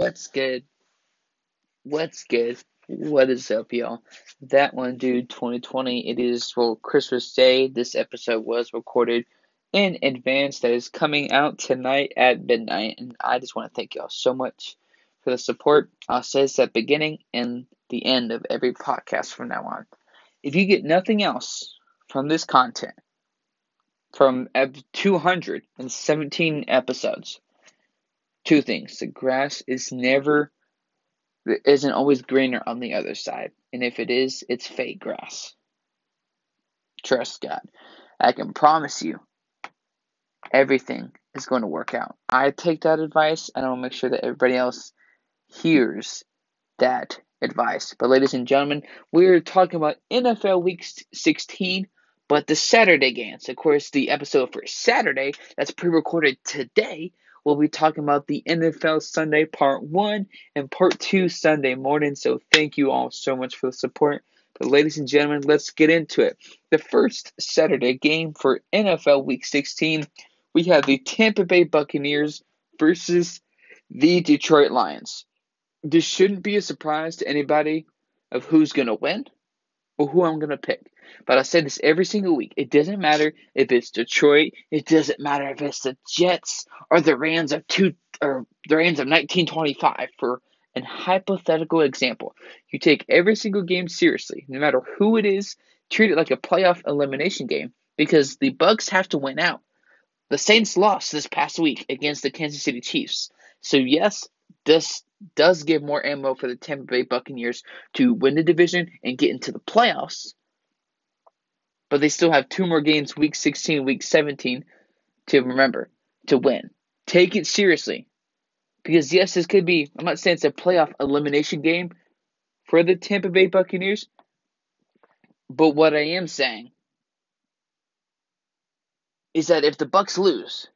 What's good? What's good? What is up, y'all? That one, dude, 2020. It is, well, Christmas Day. This episode was recorded in advance. That is coming out tonight at midnight. And I just want to thank y'all so much for the support. I'll say this at the beginning and the end of every podcast from now on. If you get nothing else from this content, from uh, 217 episodes, two things. The grass is never isn't always greener on the other side. And if it is, it's fake grass. Trust God. I can promise you everything is going to work out. I take that advice and I will make sure that everybody else hears that advice. But ladies and gentlemen, we're talking about NFL week 16, but the Saturday games. Of course, the episode for Saturday that's pre-recorded today we'll be talking about the NFL Sunday Part 1 and Part 2 Sunday morning. So thank you all so much for the support. But ladies and gentlemen, let's get into it. The first Saturday game for NFL Week 16, we have the Tampa Bay Buccaneers versus the Detroit Lions. This shouldn't be a surprise to anybody of who's going to win or who I'm going to pick. But I say this every single week. It doesn't matter if it's Detroit. It doesn't matter if it's the Jets or the Rams of two or the Rams of 1925. For an hypothetical example, you take every single game seriously, no matter who it is. Treat it like a playoff elimination game because the Bucks have to win out. The Saints lost this past week against the Kansas City Chiefs. So yes, this does give more ammo for the Tampa Bay Buccaneers to win the division and get into the playoffs but they still have two more games, week 16, week 17, to remember to win. Take it seriously. Because, yes, this could be, I'm not saying it's a playoff elimination game for the Tampa Bay Buccaneers, but what I am saying is that if the Bucks lose,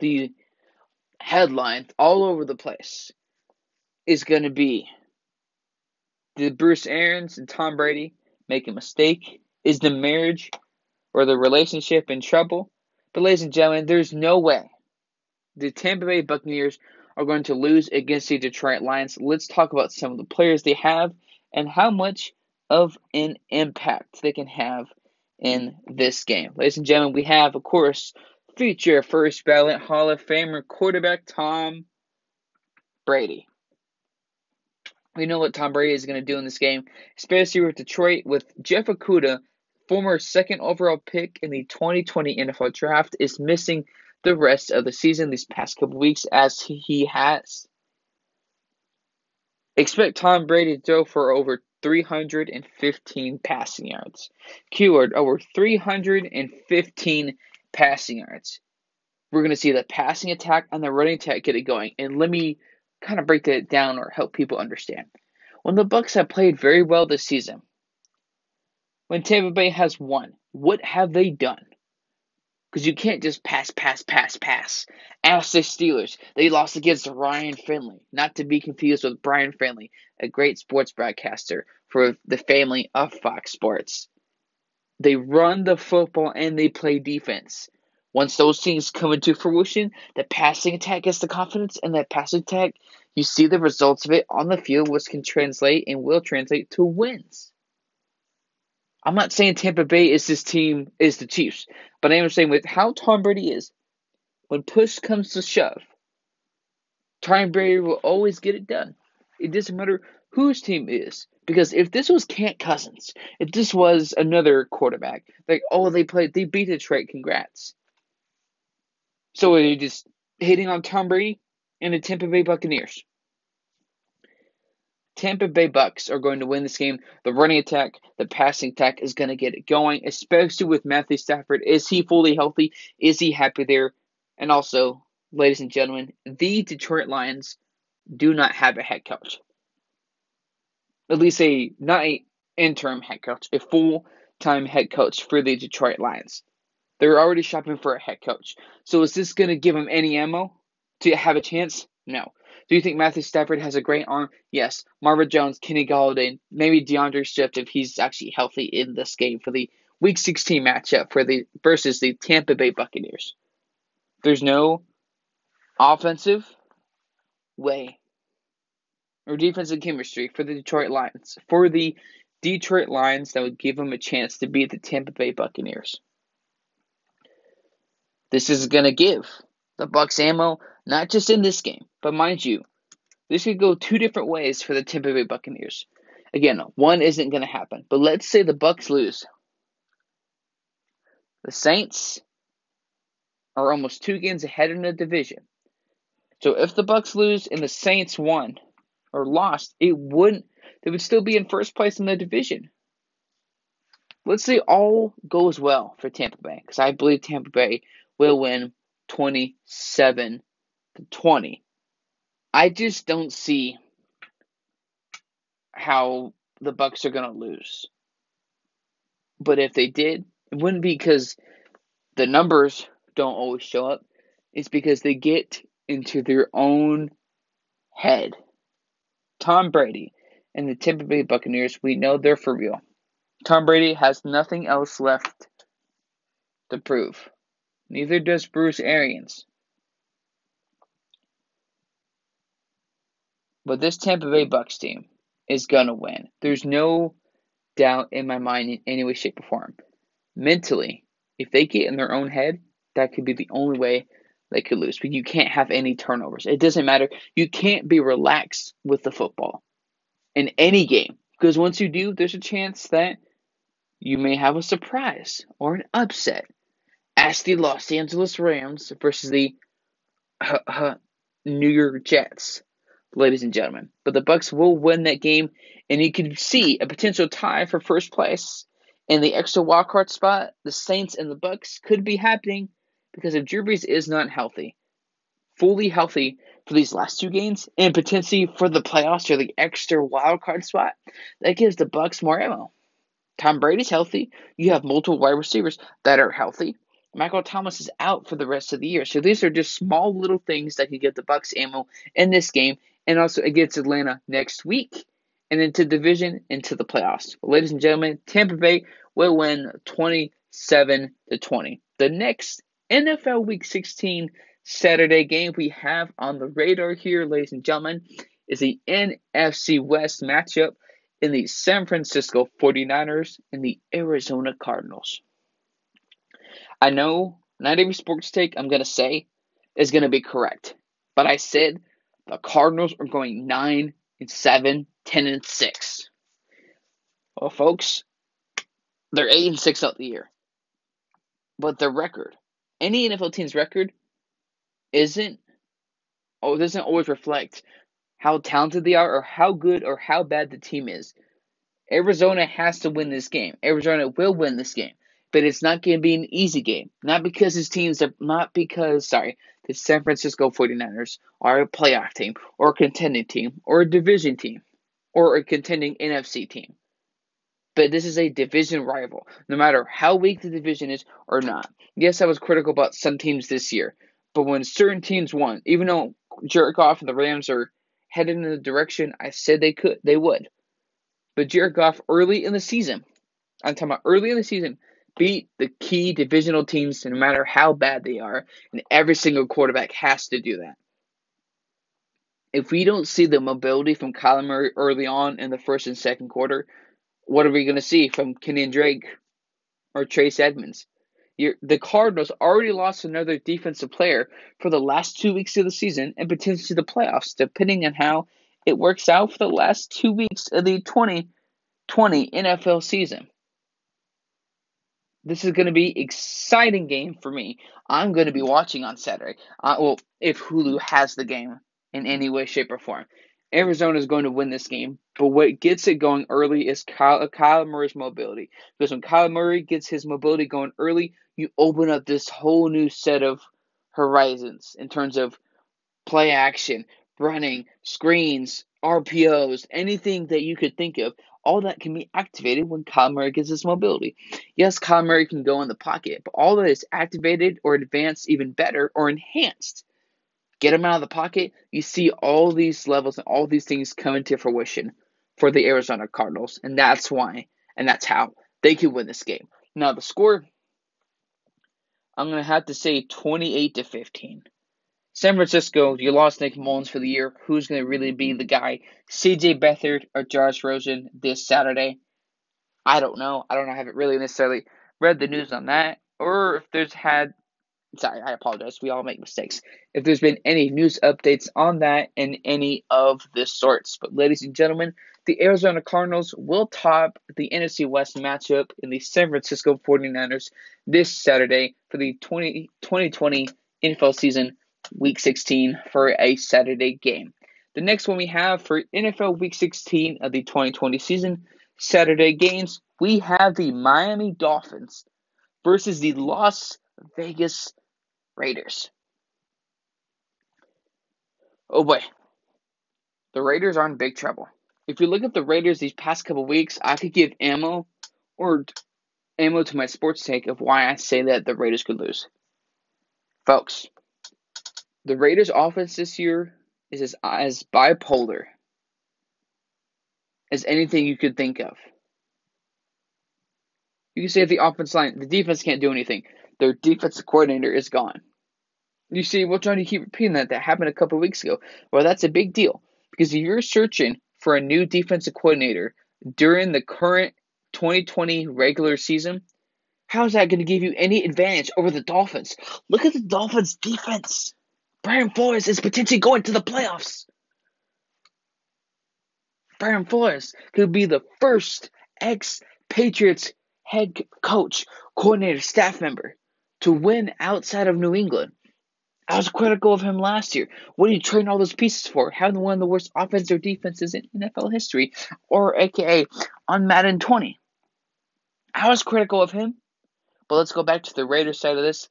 the headline all over the place is going to be did Bruce Arians and Tom Brady make a mistake is the marriage or the relationship in trouble? But, ladies and gentlemen, there's no way the Tampa Bay Buccaneers are going to lose against the Detroit Lions. Let's talk about some of the players they have and how much of an impact they can have in this game. Ladies and gentlemen, we have, of course, future first ballot Hall of Famer quarterback Tom Brady. We know what Tom Brady is going to do in this game, especially with Detroit, with Jeff Okudah former second overall pick in the 2020 NFL Draft, is missing the rest of the season these past couple weeks as he has. Expect Tom Brady to throw for over 315 passing yards. Keyword over 315 passing yards. We're going to see the passing attack and the running attack get it going. And let me kind of break that down or help people understand. When the Bucks have played very well this season, when Tampa Bay has won? What have they done? Because you can't just pass, pass, pass, pass. Ask the Steelers. They lost against Ryan Finley, not to be confused with Brian Finley, a great sports broadcaster for the family of Fox Sports. They run the football and they play defense. Once those things come into fruition, the passing attack gets the confidence, and that passing attack, you see the results of it on the field, which can translate and will translate to wins. I'm not saying Tampa Bay is this team is the Chiefs, but I am saying with how Tom Brady is, when push comes to shove, Tom Brady will always get it done. It doesn't matter whose team is. Because if this was Kirk Cousins, if this was another quarterback, like, oh, they played, they beat Detroit, congrats. So are you just hitting on Tom Brady and the Tampa Bay Buccaneers? Tampa Bay Bucks are going to win this game. The running attack, the passing attack is going to get it going, especially with Matthew Stafford. Is he fully healthy? Is he happy there? And also, ladies and gentlemen, the Detroit Lions do not have a head coach. At least a not a interim head coach, a full time head coach for the Detroit Lions. They're already shopping for a head coach. So is this going to give them any ammo to have a chance? No. Do you think Matthew Stafford has a great arm? Yes. Marvin Jones, Kenny Golladay, maybe D'Andre Swift if he's actually healthy in this game for the Week 16 matchup for the versus the Tampa Bay Buccaneers. There's no offensive way or defensive chemistry for the Detroit Lions. For the Detroit Lions that would give them a chance to beat the Tampa Bay Buccaneers. This is going to give the Bucks ammo, not just in this game, but mind you, this could go two different ways for the Tampa Bay Buccaneers. Again, one isn't going to happen, but let's say the Bucks lose. The Saints are almost two games ahead in the division. So if the Bucks lose and the Saints won or lost, it wouldn't they would still be in first place in the division. Let's say all goes well for Tampa Bay, because I believe Tampa Bay will win 27 to 20. I just don't see how the Bucks are going to lose. But if they did, it wouldn't be because the numbers don't always show up. It's because they get into their own head. Tom Brady and the Tampa Bay Buccaneers, we know they're for real. Tom Brady has nothing else left to prove. Neither does Bruce Arians. But this Tampa Bay Bucks team is gonna win. There's no doubt in my mind in any way, shape, or form. Mentally, if they get in their own head, that could be the only way they could lose. But you can't have any turnovers. It doesn't matter. You can't be relaxed with the football in any game. Because once you do, there's a chance that you may have a surprise or an upset. As the Los Angeles Rams versus the uh, uh, New York Jets, ladies and gentlemen. But the Bucks will win that game, and you can see a potential tie for first place in the extra wildcard spot. The Saints and the Bucks could be happening because if Drew Brees is not healthy, fully healthy for these last two games, and potentially for the playoffs or the extra wild card spot, that gives the Bucks more ammo. Tom Brady's healthy. You have multiple wide receivers that are healthy. Michael Thomas is out for the rest of the year. So these are just small little things that can get the Bucks ammo in this game and also against Atlanta next week and into division into the playoffs. But ladies and gentlemen, Tampa Bay will win 27 to 20. The next NFL Week 16 Saturday game we have on the radar here, ladies and gentlemen, is the NFC West matchup in the San Francisco 49ers and the Arizona Cardinals. I know not every sports take I'm going to say is going to be correct, but I said the Cardinals are going 9 and 7, 10 and 6. Well, folks, they're 8 and 6 out the year. But their record any NFL team's record isn't oh doesn't always reflect how talented they are or how good or how bad the team is. Arizona has to win this game. Arizona will win this game. But it's not going to be an easy game. Not because his teams are not because sorry, the San Francisco 49ers are a playoff team or a contending team or a division team or a contending NFC team. But this is a division rival, no matter how weak the division is or not. Yes, I was critical about some teams this year, but when certain teams won, even though Jared Goff and the Rams are headed in the direction I said they could, they would. But Jared Goff early in the season, I'm talking about early in the season, beat the key divisional teams no matter how bad they are, and every single quarterback has to do that. If we don't see the mobility from Kyler Murray early on in the first and second quarter, what are we going to see from Kenyan Drake or Chase Edmonds? You're, the Cardinals already lost another defensive player for the last two weeks of the season and potentially the playoffs, depending on how it works out for the last two weeks of the 2020 NFL season. This is going to be exciting game for me. I'm going to be watching on Saturday. Uh, well, if Hulu has the game in any way, shape, or form. Arizona is going to win this game, but what gets it going early is Kyle, Kyle Murray's mobility. Because when Kyle Murray gets his mobility going early, you open up this whole new set of horizons in terms of play action, running, screens, RPOs, anything that you could think of. All that can be activated when Kyle Murray gets his mobility. Yes, Kyle Murray can go in the pocket, but all that is activated or advanced even better or enhanced get him out of the pocket, you see all these levels and all these things come into fruition for the Arizona Cardinals. And that's why, and that's how they can win this game. Now, the score, I'm going to have to say 28 to 15. San Francisco, you lost Nick Mullens for the year. Who's going to really be the guy? CJ Beathard or Josh Rosen this Saturday? I don't know. I don't know. I haven't really necessarily read the news on that, or if there's had. Sorry, I apologize. We all make mistakes. If there's been any news updates on that in any of the sorts. But, ladies and gentlemen, the Arizona Cardinals will top the NFC West matchup in the San Francisco 49ers this Saturday for the 20, 2020 NFL season Week 16 for a Saturday game. The next one we have for NFL Week 16 of the 2020 season, Saturday games, we have the Miami Dolphins versus the Las Vegas Raiders. Oh boy, the Raiders are in big trouble. If you look at the Raiders these past couple weeks, I could give ammo or ammo to my sports take of why I say that the Raiders could lose. Folks, the Raiders' offense this year is as, as bipolar as anything you could think of. You can say the offense line, the defense can't do anything. Their defensive coordinator is gone. You see, we're trying to keep repeating that. That happened a couple weeks ago. Well, that's a big deal because if you're searching for a new defensive coordinator during the current 2020 regular season, how is that going to give you any advantage over the Dolphins? Look at the Dolphins' defense. Brian Flores is potentially going to the playoffs. Brian Flores could be the first ex Patriots head coach, coordinator, staff member to win outside of New England. I was critical of him last year. What are you trading all those pieces for? Having one of the worst offensive or defenses in NFL history, or AKA on Madden 20. I was critical of him. But let's go back to the Raiders side of this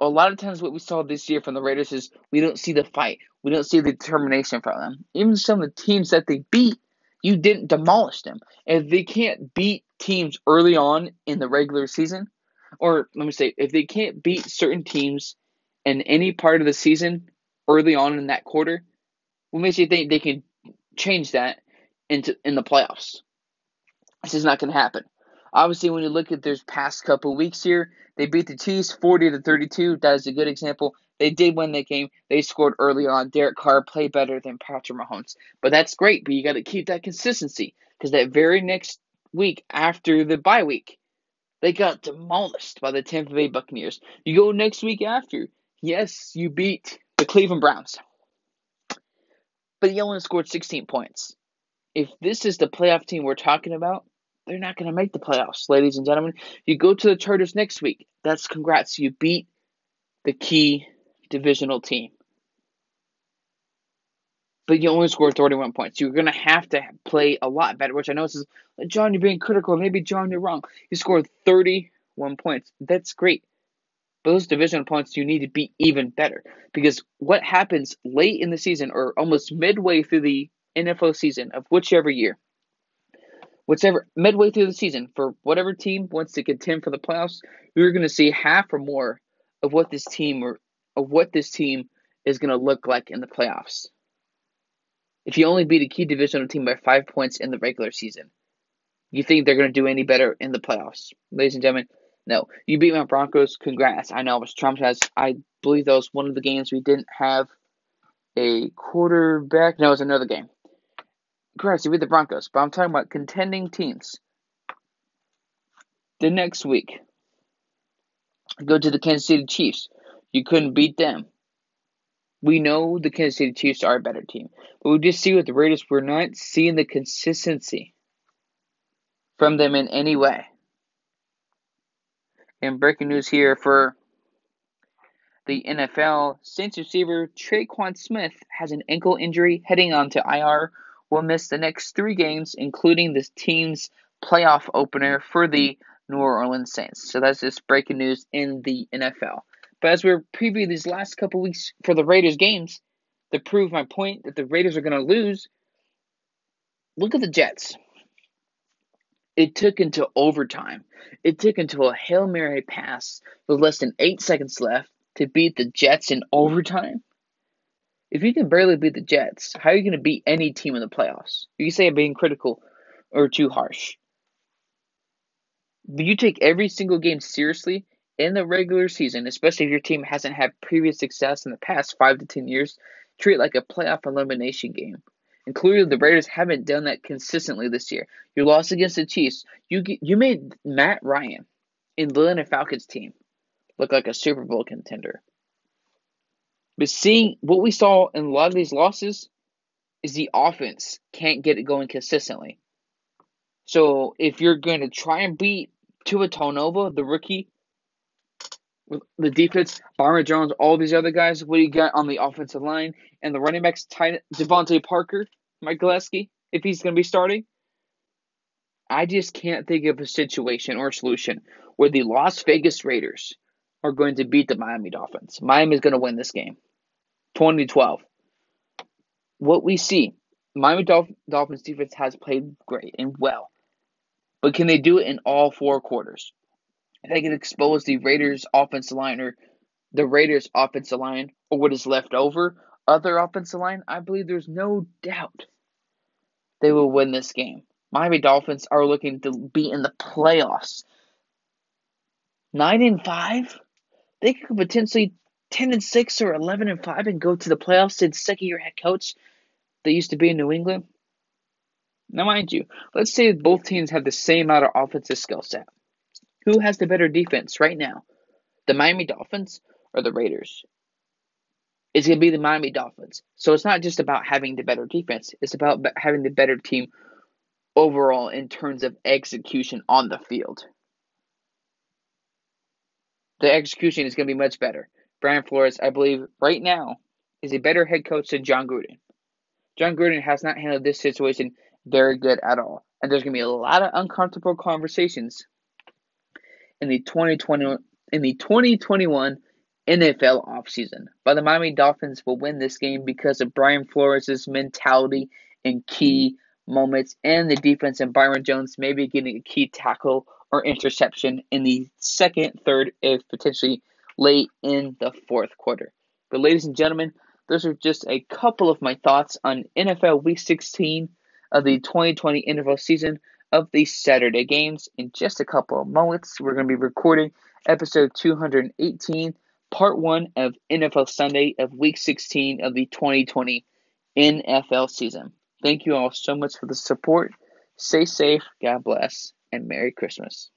a lot of times what we saw this year from the Raiders is we don't see the fight. We don't see the determination from them. Even some of the teams that they beat, you didn't demolish them. If they can't beat teams early on in the regular season, or let me say, if they can't beat certain teams in any part of the season early on in that quarter, what makes you think they can change that into in the playoffs? This is not going to happen. Obviously, when you look at their past couple weeks here, they beat the Chiefs 40 to 32. That is a good example. They did win that game. They scored early on. Derek Carr played better than Patrick Mahomes. But that's great, but you got to keep that consistency because that very next week after the bye week, they got demolished by the Tampa Bay Buccaneers. You go next week after. Yes, you beat the Cleveland Browns. But you only scored 16 points. If this is the playoff team we're talking about, they're not going to make the playoffs, ladies and gentlemen. You go to the Chargers next week. That's congrats. You beat the key divisional team. But you only scored 31 points. You're going to have to play a lot better, which I know is John, you're being critical. Maybe, John, you're wrong. You scored 31 points. That's great. But those divisional points, you need to be even better. Because what happens late in the season or almost midway through the NFL season of whichever year – whichever midway through the season for whatever team wants to contend for the playoffs, we're going to see half or more of what this team or of what this team is going to look like in the playoffs. If you only beat a key divisional team by five points in the regular season, you think they're going to do any better in the playoffs, ladies and gentlemen? No, you beat my Broncos. Congrats! I know I was traumatized. I believe that was one of the games we didn't have a quarterback. No, it was another game. Congrats, you beat the Broncos, but I'm talking about contending teams. The next week, go to the Kansas City Chiefs. You couldn't beat them. We know the Kansas City Chiefs are a better team, but we just see with the Raiders, we're not seeing the consistency from them in any way. And breaking news here for the NFL Saints receiver Tre'Quan Smith has an ankle injury heading on to IR will miss the next three games, including the team's playoff opener for the New Orleans Saints. So that's just breaking news in the NFL. But as we're previewing these last couple weeks for the Raiders games, to prove my point that the Raiders are going to lose, look at the Jets. It took until overtime. It took until a Hail Mary pass with less than eight seconds left to beat the Jets in overtime. If you can barely beat the Jets, how are you going to beat any team in the playoffs? You can say I'm being critical or too harsh. But you take every single game seriously in the regular season, especially if your team hasn't had previous success in the past five to ten years, treat it like a playoff elimination game. Clearly, the Raiders haven't done that consistently this year. Your loss against the Chiefs. You you made Matt Ryan in the Atlanta Falcons team look like a Super Bowl contender. But seeing what we saw in a lot of these losses is the offense can't get it going consistently. So if you're going to try and beat Tua Tagovailoa, the rookie, the defense, Byron Jones, all these other guys, what do you got on the offensive line and the running backs? DeVante Parker, Mike Gillespie, if he's going to be starting. I just can't think of a situation or a solution where the Las Vegas Raiders are going to beat the Miami Dolphins. Miami is going to win this game. 2012. What we see, Miami Dolphins defense has played great and well. But can they do it in all four quarters? If they can expose the Raiders offensive line or the Raiders offensive line or what is left over, other offensive line. I believe there's no doubt they will win this game. Miami Dolphins are looking to be in the playoffs. Nine and five, they could potentially ten and six or eleven and five and go to the playoffs. Did second year head coach that used to be in New England. Now, mind you, let's say both teams have the same amount of offensive skill set. Who has the better defense right now? The Miami Dolphins or the Raiders? It's going to be the Miami Dolphins. So it's not just about having the better defense, it's about having the better team overall in terms of execution on the field. The execution is going to be much better. Brian Flores, I believe, right now, is a better head coach than Jon Gruden. Jon Gruden has not handled this situation very good at all. And there's going to be a lot of uncomfortable conversations in the 2020 in the 2021 NFL offseason. But the Miami Dolphins will win this game because of Brian Flores' mentality in key moments and the defense and Byron Jones maybe getting a key tackle or interception in the second, third, if potentially late in the fourth quarter. But ladies and gentlemen, those are just a couple of my thoughts on NFL Week 16 of the 2020 NFL season of the Saturday games. In just a couple of moments, we're going to be recording episode 218, part one of NFL Sunday of Week 16 of the 2020 NFL season. Thank you all so much for the support. Stay safe, God bless, and Merry Christmas.